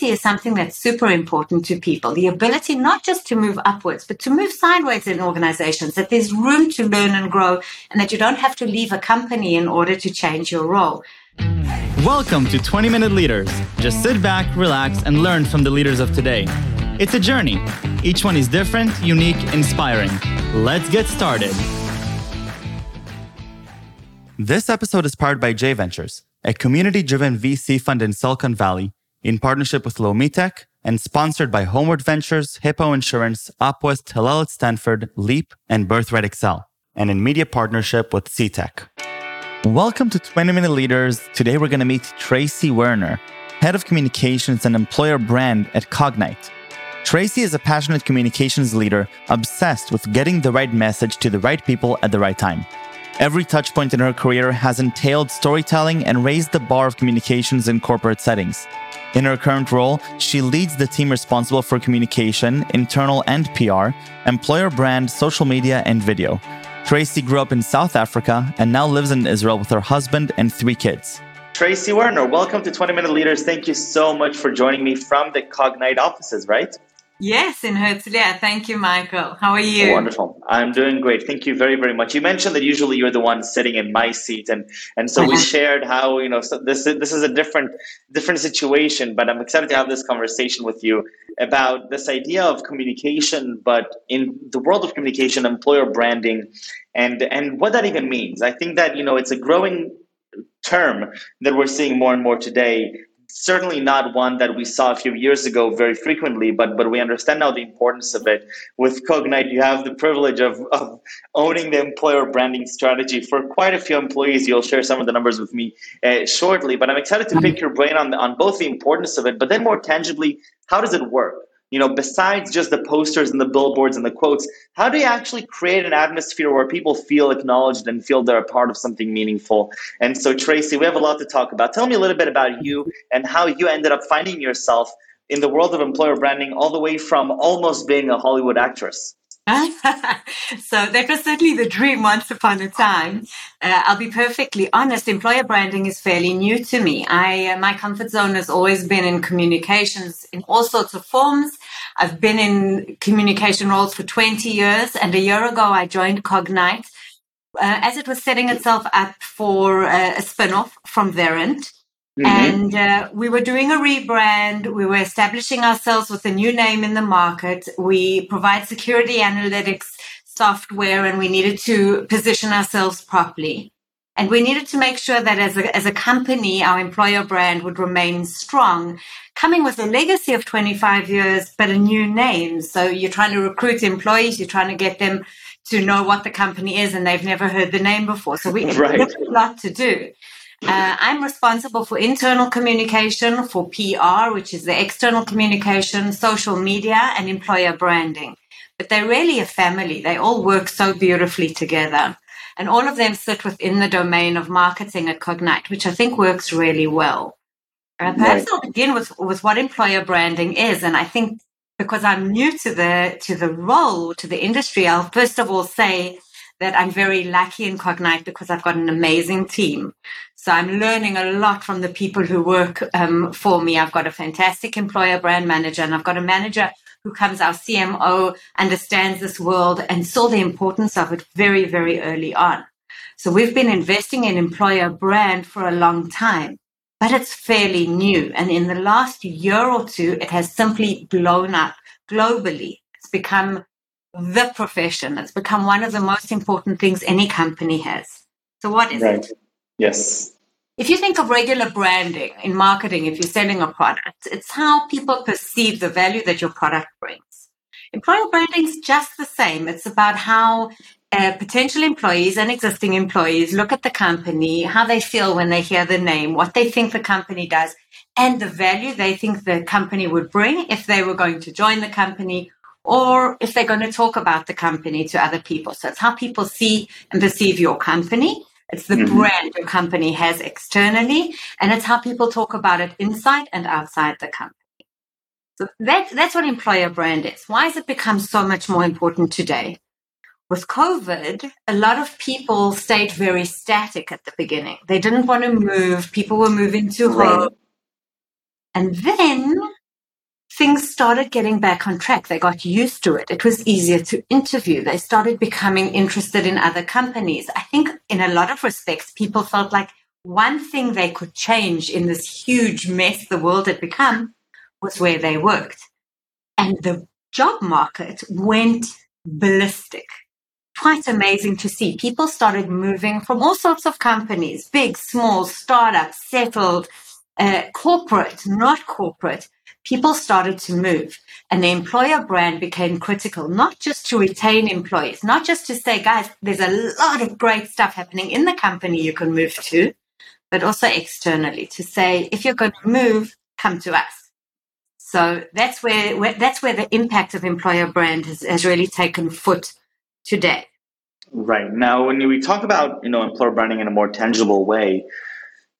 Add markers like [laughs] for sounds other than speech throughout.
mobility is something that's super important to people. The ability not just to move upwards, but to move sideways in organizations, that there's room to learn and grow, and that you don't have to leave a company in order to change your role. Welcome to 20 Minute Leaders. Just sit back, relax, and learn from the leaders of today. It's a journey. Each one is different, unique, inspiring. Let's get started. This episode is powered by J Ventures, a community driven VC fund in Silicon Valley, in partnership with Lomitech and sponsored by Homeward Ventures, Hippo Insurance, Upwest, Hillel at Stanford, Leap, and Birthright Excel, and in media partnership with CTech. Welcome to 20 Minute Leaders. Today we're going to meet Tracy Werner, Head of Communications and Employer Brand at Cognyte. Tracy is a passionate communications leader obsessed with getting the right message to the right people at the right time. Every touchpoint in her career has entailed storytelling and raised the bar of communications in corporate settings. In her current role, she leads the team responsible for communication, internal and PR, employer brand, social media, and video. Tracy grew up in South Africa and now lives in Israel with her husband and three kids. Tracy Werner, welcome to 20 Minute Leaders. Thank you so much for joining me from the Cognyte offices, right? Yes, in Herzliya. Thank you, Michael. How are you? Wonderful. I'm doing great. Thank you very, very much. You mentioned that usually you're the one sitting in my seat, and and so we uh-huh. shared how you know so this this is a different different situation. But I'm excited to have this conversation with you about this idea of communication, but in the world of communication, employer branding, and and what that even means. I think that you know it's a growing term that we're seeing more and more today certainly not one that we saw a few years ago very frequently, but but we understand now the importance of it. With Cognyte, you have the privilege of, of owning the employer branding strategy for quite a few employees. You'll share some of the numbers with me uh, shortly, but I'm excited to pick your brain on on both the importance of it, but then more tangibly, how does it work? You know, besides just the posters and the billboards and the quotes, how do you actually create an atmosphere where people feel acknowledged and feel they're a part of something meaningful? And so, Tracy, we have a lot to talk about. Tell me a little bit about you and how you ended up finding yourself in the world of employer branding, all the way from almost being a Hollywood actress. [laughs] so that was certainly the dream once upon a time. Uh, I'll be perfectly honest. Employer branding is fairly new to me. I uh, my comfort zone has always been in communications in all sorts of forms. I've been in communication roles for 20 years, and a year ago I joined Cognyte uh, as it was setting itself up for uh, a spin-off from Verint. Mm-hmm. And uh, we were doing a rebrand. We were establishing ourselves with a new name in the market. We provide security analytics software and we needed to position ourselves properly. And we needed to make sure that as a, as a company, our employer brand would remain strong, coming with a legacy of 25 years, but a new name. So you're trying to recruit employees, you're trying to get them to know what the company is, and they've never heard the name before. So we [laughs] right. have a lot to do. Uh, I'm responsible for internal communication, for PR, which is the external communication, social media, and employer branding. But they're really a family. They all work so beautifully together. And all of them sit within the domain of marketing at Cognyte, which I think works really well. Uh, perhaps right. I'll begin with, with what employer branding is. And I think because I'm new to the to the role, to the industry, I'll first of all say that I'm very lucky in Cognyte because I've got an amazing team. So I'm learning a lot from the people who work um, for me. I've got a fantastic employer brand manager, and I've got a manager who comes, our CMO, understands this world and saw the importance of it very, very early on. So we've been investing in employer brand for a long time, but it's fairly new. And in the last year or two, it has simply blown up globally. It's become the profession. It's become one of the most important things any company has. So what is right. it? Yes. If you think of regular branding in marketing, if you're selling a product, it's how people perceive the value that your product brings. Employer branding is just the same. It's about how uh, potential employees and existing employees look at the company, how they feel when they hear the name, what they think the company does, and the value they think the company would bring if they were going to join the company or if they're going to talk about the company to other people. So it's how people see and perceive your company it's the mm-hmm. brand your company has externally, and it's how people talk about it inside and outside the company. So that, that's what employer brand is. Why has it become so much more important today? With COVID, a lot of people stayed very static at the beginning. They didn't want to move. People were moving to home. And then things started getting back on track. They got used to it. It was easier to interview. They started becoming interested in other companies. I think in a lot of respects, people felt like one thing they could change in this huge mess the world had become was where they worked. And the job market went ballistic. Quite amazing to see. People started moving from all sorts of companies, big, small, startups, settled, uh, corporate, not corporate, people started to move and the employer brand became critical, not just to retain employees, not just to say, guys, there's a lot of great stuff happening in the company you can move to, but also externally to say, if you're going to move, come to us. So that's where, where that's where the impact of employer brand has, has really taken foot today. Right. Now, when we talk about, you know, employer branding in a more tangible way,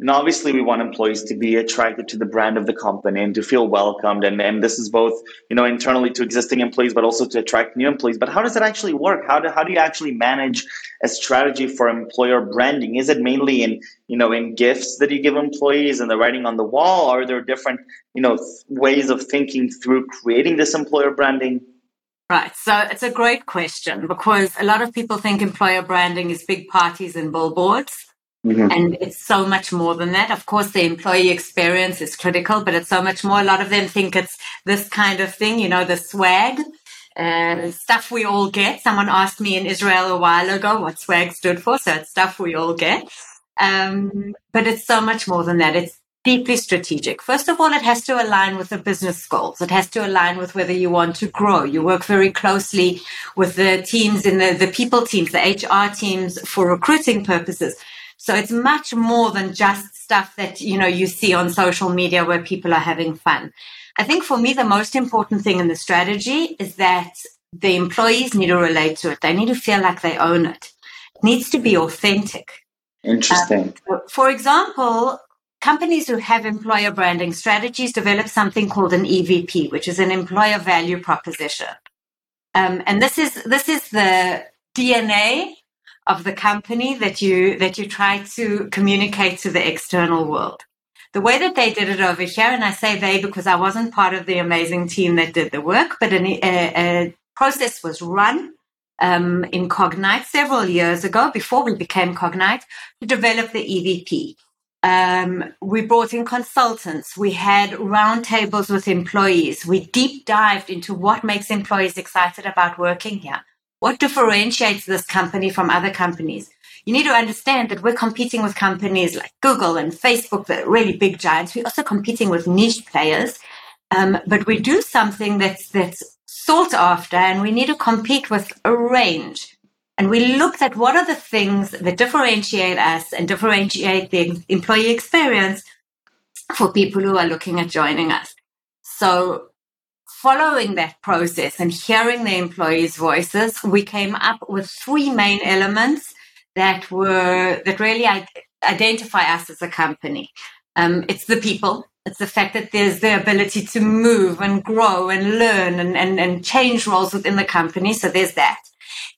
and obviously, we want employees to be attracted to the brand of the company and to feel welcomed. And, and this is both, you know, internally to existing employees, but also to attract new employees. But how does it actually work? How do, how do you actually manage a strategy for employer branding? Is it mainly in, you know, in gifts that you give employees and the writing on the wall? Are there different, you know, ways of thinking through creating this employer branding? Right. So it's a great question because a lot of people think employer branding is big parties and billboards. Mm-hmm. And it's so much more than that. Of course, the employee experience is critical, but it's so much more. A lot of them think it's this kind of thing, you know, the swag. Uh, stuff we all get. Someone asked me in Israel a while ago what swag stood for, so it's stuff we all get. Um, but it's so much more than that. It's deeply strategic. First of all, it has to align with the business goals. It has to align with whether you want to grow. You work very closely with the teams in the, the people teams, the HR teams for recruiting purposes. So it's much more than just stuff that, you know, you see on social media where people are having fun. I think for me, the most important thing in the strategy is that the employees need to relate to it. They need to feel like they own it. It needs to be authentic. Interesting. Um, for example, companies who have employer branding strategies develop something called an EVP, which is an employer value proposition. Um, and this is this is the DNA of the company that you that you try to communicate to the external world. The way that they did it over here, and I say they because I wasn't part of the amazing team that did the work, but an, a, a process was run um, in Cognyte several years ago before we became Cognyte to develop the EVP. Um, we brought in consultants. We had roundtables with employees. We deep dived into what makes employees excited about working here. What differentiates this company from other companies? You need to understand that we're competing with companies like Google and Facebook, the really big giants. We're also competing with niche players. Um, but we do something that's, that's sought after and we need to compete with a range. And we looked at what are the things that differentiate us and differentiate the employee experience for people who are looking at joining us. So following that process and hearing the employees' voices, we came up with three main elements that were that really identify us as a company. Um, it's the people. It's the fact that there's the ability to move and grow and learn and, and, and change roles within the company. So there's that.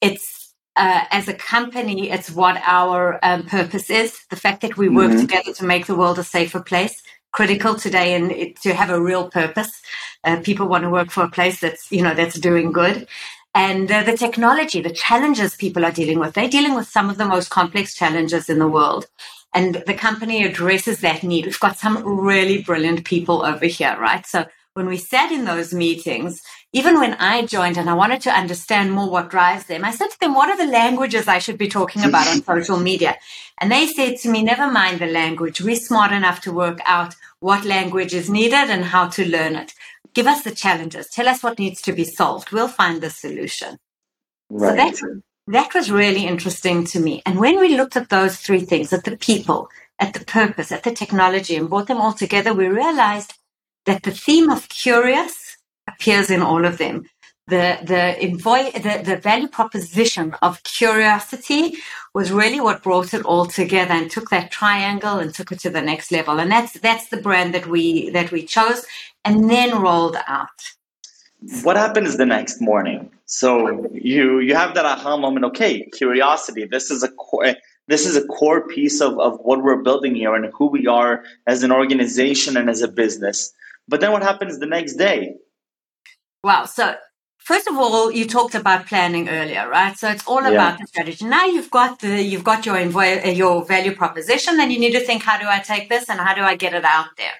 It's uh, as a company, it's what our um, purpose is. The fact that we work mm-hmm. together to make the world a safer place critical today and to have a real purpose. Uh, people want to work for a place that's, you know, that's doing good. And uh, the technology, the challenges people are dealing with, they're dealing with some of the most complex challenges in the world. And the company addresses that need. We've got some really brilliant people over here, right? So when we sat in those meetings, even when I joined and I wanted to understand more what drives them, I said to them, What are the languages I should be talking about on social media? And they said to me, Never mind the language. We're smart enough to work out what language is needed and how to learn it. Give us the challenges. Tell us what needs to be solved. We'll find the solution. Right. So that, that was really interesting to me. And when we looked at those three things, at the people, at the purpose, at the technology, and brought them all together, we realized that the theme of curious appears in all of them. The, the, invo- the, the value proposition of curiosity was really what brought it all together and took that triangle and took it to the next level. And that's, that's the brand that we, that we chose and then rolled out. What happens the next morning? So you, you have that aha moment. Okay, curiosity. This is a core, this is a core piece of, of what we're building here and who we are as an organization and as a business. But then what happens the next day? Wow. So first of all, you talked about planning earlier, right? So it's all yeah. about the strategy. Now you've got the you've got your your value proposition, then you need to think, how do I take this and how do I get it out there?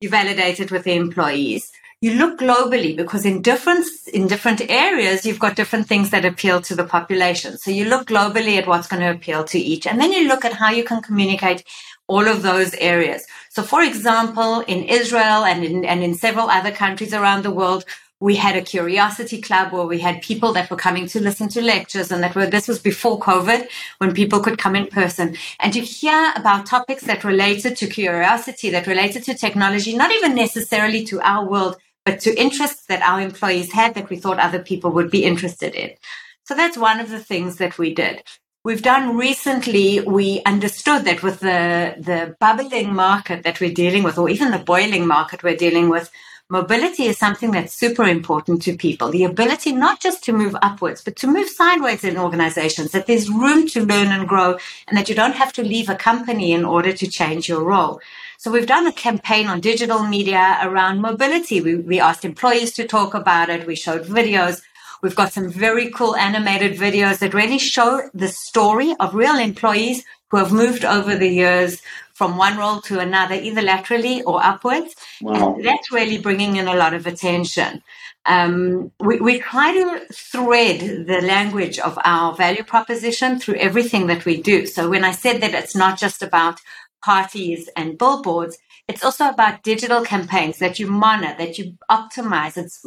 You validate it with the employees. You look globally because in different in different areas you've got different things that appeal to the population. So you look globally at what's going to appeal to each, and then you look at how you can communicate all of those areas. So, for example, in Israel and in, and in several other countries around the world, we had a curiosity club where we had people that were coming to listen to lectures and that were this was before covid when people could come in person. And to hear about topics that related to curiosity that related to technology not even necessarily to our world but to interests that our employees had that we thought other people would be interested in. So that's one of the things that we did. We've done recently, we understood that with the, the bubbling market that we're dealing with, or even the boiling market we're dealing with, mobility is something that's super important to people. The ability not just to move upwards, but to move sideways in organizations, that there's room to learn and grow, and that you don't have to leave a company in order to change your role. So we've done a campaign on digital media around mobility. We, we asked employees to talk about it. We showed videos. We've got some very cool animated videos that really show the story of real employees who have moved over the years from one role to another, either laterally or upwards. Wow. And that's really bringing in a lot of attention. Um, we, we try to thread the language of our value proposition through everything that we do. So when I said that it's not just about parties and billboards, it's also about digital campaigns that you monitor, that you optimize. It's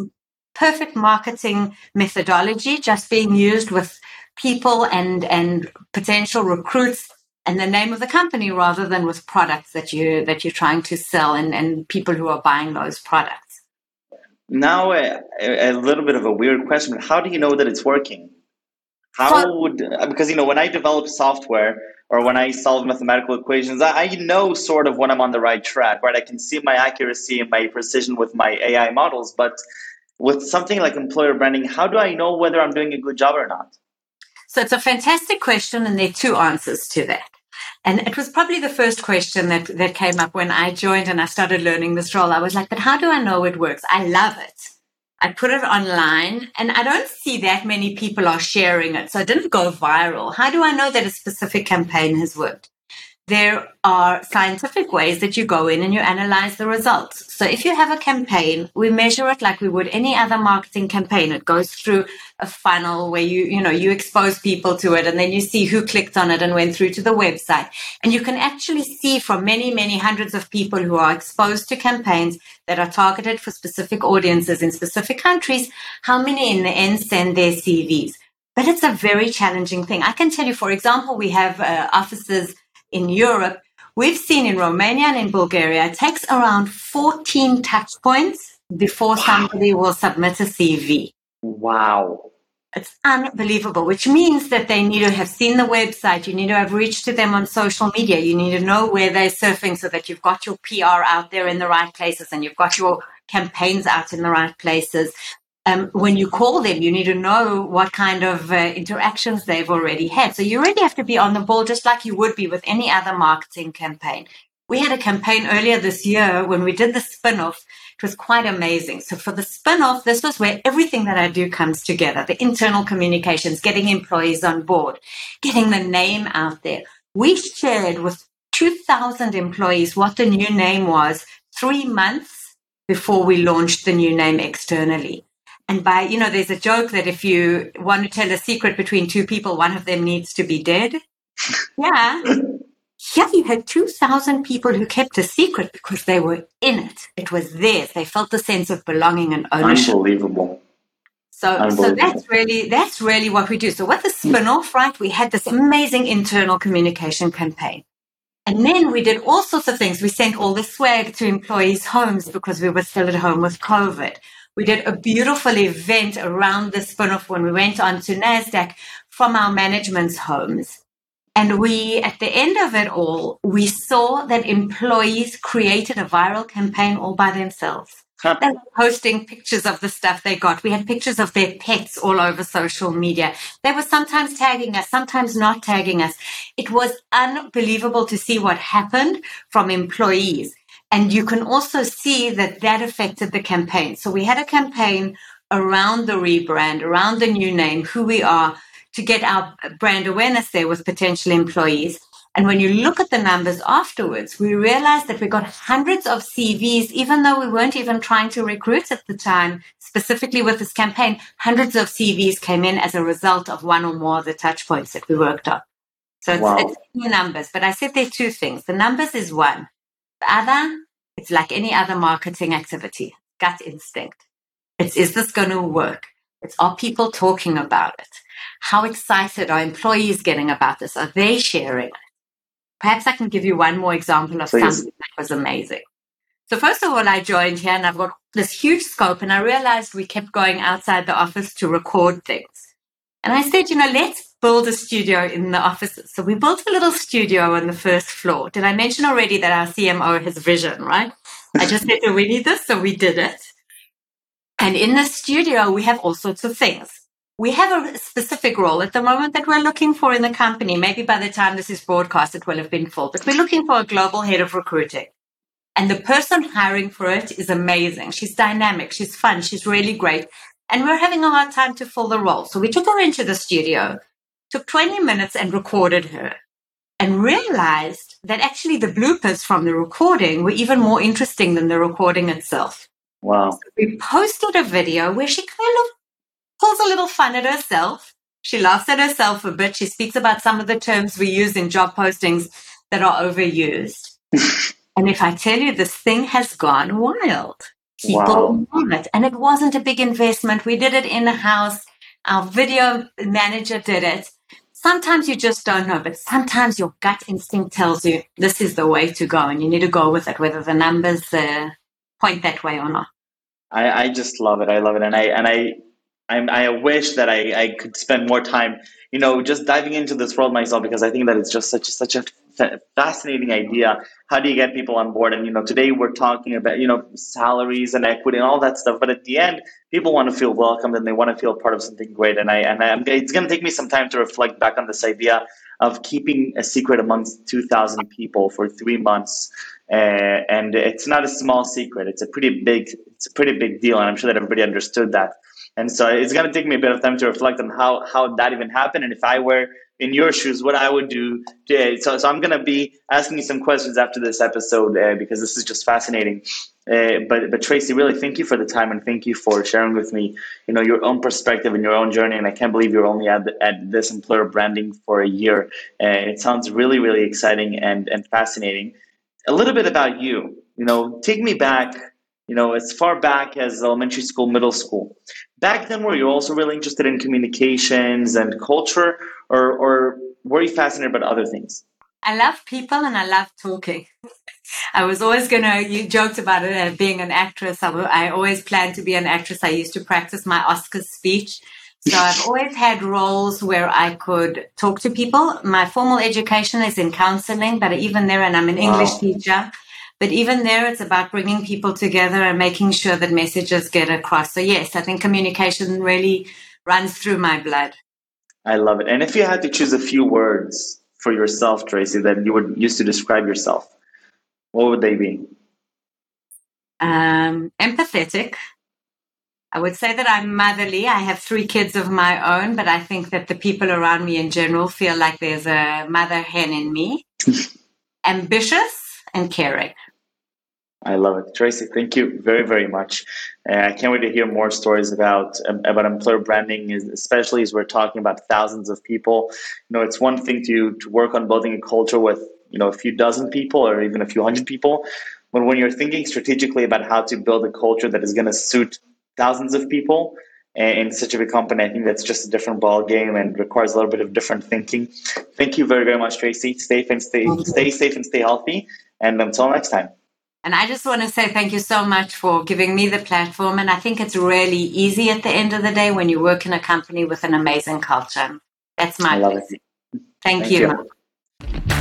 perfect marketing methodology just being used with people and and potential recruits and the name of the company rather than with products that you that you're trying to sell and, and people who are buying those products. Now, a, a little bit of a weird question: How do you know that it's working? How would because you know when I develop software or when I solve mathematical equations, I, I know sort of when I'm on the right track, right? I can see my accuracy and my precision with my AI models, but with something like employer branding, how do I know whether I'm doing a good job or not? So it's a fantastic question, and there are two answers to that. And it was probably the first question that, that came up when I joined and I started learning this role. I was like, but how do I know it works? I love it. I put it online and I don't see that many people are sharing it. So it didn't go viral. How do I know that a specific campaign has worked? There are scientific ways that you go in and you analyze the results. So if you have a campaign, we measure it like we would any other marketing campaign. It goes through a funnel where you, you know, you expose people to it and then you see who clicked on it and went through to the website. And you can actually see from many, many hundreds of people who are exposed to campaigns that are targeted for specific audiences in specific countries, how many in the end send their CVs. But it's a very challenging thing. I can tell you, for example, we have uh, offices in Europe, we've seen in Romania and in Bulgaria, it takes around 14 touch points before wow. somebody will submit a CV. Wow. It's unbelievable, which means that they need to have seen the website. You need to have reached to them on social media. You need to know where they're surfing so that you've got your PR out there in the right places and you've got your campaigns out in the right places um, when you call them, you need to know what kind of uh, interactions they've already had. So you really have to be on the ball, just like you would be with any other marketing campaign. We had a campaign earlier this year when we did the spin off. It was quite amazing. So for the spin off, this was where everything that I do comes together the internal communications, getting employees on board, getting the name out there. We shared with 2,000 employees what the new name was three months before we launched the new name externally. And by, you know, there's a joke that if you want to tell a secret between two people, one of them needs to be dead. [laughs] Yeah. Yeah, you had 2,000 people who kept a secret because they were in it. It was theirs. They felt the sense of belonging and ownership. Unbelievable. So, Unbelievable. so that's really that's really what we do. So, with the spin-off, right, we had this amazing internal communication campaign. And then we did all sorts of things. We sent all the swag to employees' homes because we were still at home with COVID. We did a beautiful event around the spin-off when we went on to NASDAQ from our management's homes. And we, at the end of it all, we saw that employees created a viral campaign all by themselves. Huh. They were posting pictures of the stuff they got. We had pictures of their pets all over social media. They were sometimes tagging us, sometimes not tagging us. It was unbelievable to see what happened from employees. And you can also see that that affected the campaign. So we had a campaign around the rebrand, around the new name, who we are, to get our brand awareness there with potential employees. And when you look at the numbers afterwards, we realized that we got hundreds of CVs, even though we weren't even trying to recruit at the time, specifically with this campaign, hundreds of CVs came in as a result of one or more of the touch points that we worked on. So it's, wow. it's numbers, but I said there are two things. The numbers is one. The other, it's like any other marketing activity, gut instinct. It's, is this going to work? It's, are people talking about it? How excited are employees getting about this? Are they sharing it? Perhaps I can give you one more example of Please. something that was amazing. So first of all, I joined here and I've got this huge scope and I realized we kept going outside the office to record things. And I said, you know, let's build a studio in the offices. So we built a little studio on the first floor. Did I mention already that our CMO has vision, right? I just said, we need this, so we did it. And in the studio, we have all sorts of things we have a specific role at the moment that we're looking for in the company. Maybe by the time this is broadcast, it will have been full, but we're looking for a global head of recruiting. And the person hiring for it is amazing. She's dynamic. She's fun. She's really great. And we're having a hard time to fill the role. So we took her into the studio, took 20 minutes and recorded her and realized that actually the bloopers from the recording were even more interesting than the recording itself. Wow. So we posted a video where she kind of pulls a little fun at herself. She laughs at herself a bit. She speaks about some of the terms we use in job postings that are overused. [laughs] and if I tell you, this thing has gone wild. People wow. it. And it wasn't a big investment. We did it in the house. Our video manager did it. Sometimes you just don't know, but sometimes your gut instinct tells you this is the way to go and you need to go with it, whether the numbers uh, point that way or not. I, I just love it. I love it. And I, and I, I'm, I wish that I, I could spend more time, you know, just diving into this world myself because I think that it's just such such a fascinating idea. How do you get people on board? And you know, today we're talking about you know salaries and equity and all that stuff. But at the end, people want to feel welcomed and they want to feel part of something great. And I and I'm, it's going to take me some time to reflect back on this idea of keeping a secret amongst 2,000 people for three months. Uh, and it's not a small secret. It's a pretty big. It's a pretty big deal, and I'm sure that everybody understood that. And so it's going to take me a bit of time to reflect on how, how that even happened. And if I were in your shoes, what I would do. To, so, so I'm going to be asking you some questions after this episode uh, because this is just fascinating. Uh, but but Tracy, really, thank you for the time and thank you for sharing with me, you know, your own perspective and your own journey. And I can't believe you're only at, at this employer branding for a year. Uh, it sounds really really exciting and and fascinating. A little bit about you. You know, take me back you know, as far back as elementary school, middle school. Back then, were you also really interested in communications and culture, or, or were you fascinated about other things? I love people and I love talking. [laughs] I was always going to, you joked about it uh, being an actress. I, I always planned to be an actress. I used to practice my Oscar speech. So [laughs] I've always had roles where I could talk to people. My formal education is in counseling, but even there, and I'm an English teacher. But even there, it's about bringing people together and making sure that messages get across. So, yes, I think communication really runs through my blood. I love it. And if you had to choose a few words for yourself, Tracy, that you would use to describe yourself, what would they be? Um, empathetic. I would say that I'm motherly. I have three kids of my own, but I think that the people around me in general feel like there's a mother hen in me. [laughs] Ambitious and caring. I love it, Tracy. Thank you very, very much. Uh, I can't wait to hear more stories about um, about employer branding, especially as we're talking about thousands of people. You know, it's one thing to to work on building a culture with you know a few dozen people or even a few hundred people, but when you're thinking strategically about how to build a culture that is going to suit thousands of people in such a big company, I think that's just a different ball game and requires a little bit of different thinking. Thank you very, very much, Tracy. Stay safe and stay stay safe and stay healthy. And until next time. And I just want to say thank you so much for giving me the platform. And I think it's really easy at the end of the day when you work in a company with an amazing culture. That's my I love it. Thank, thank you. you.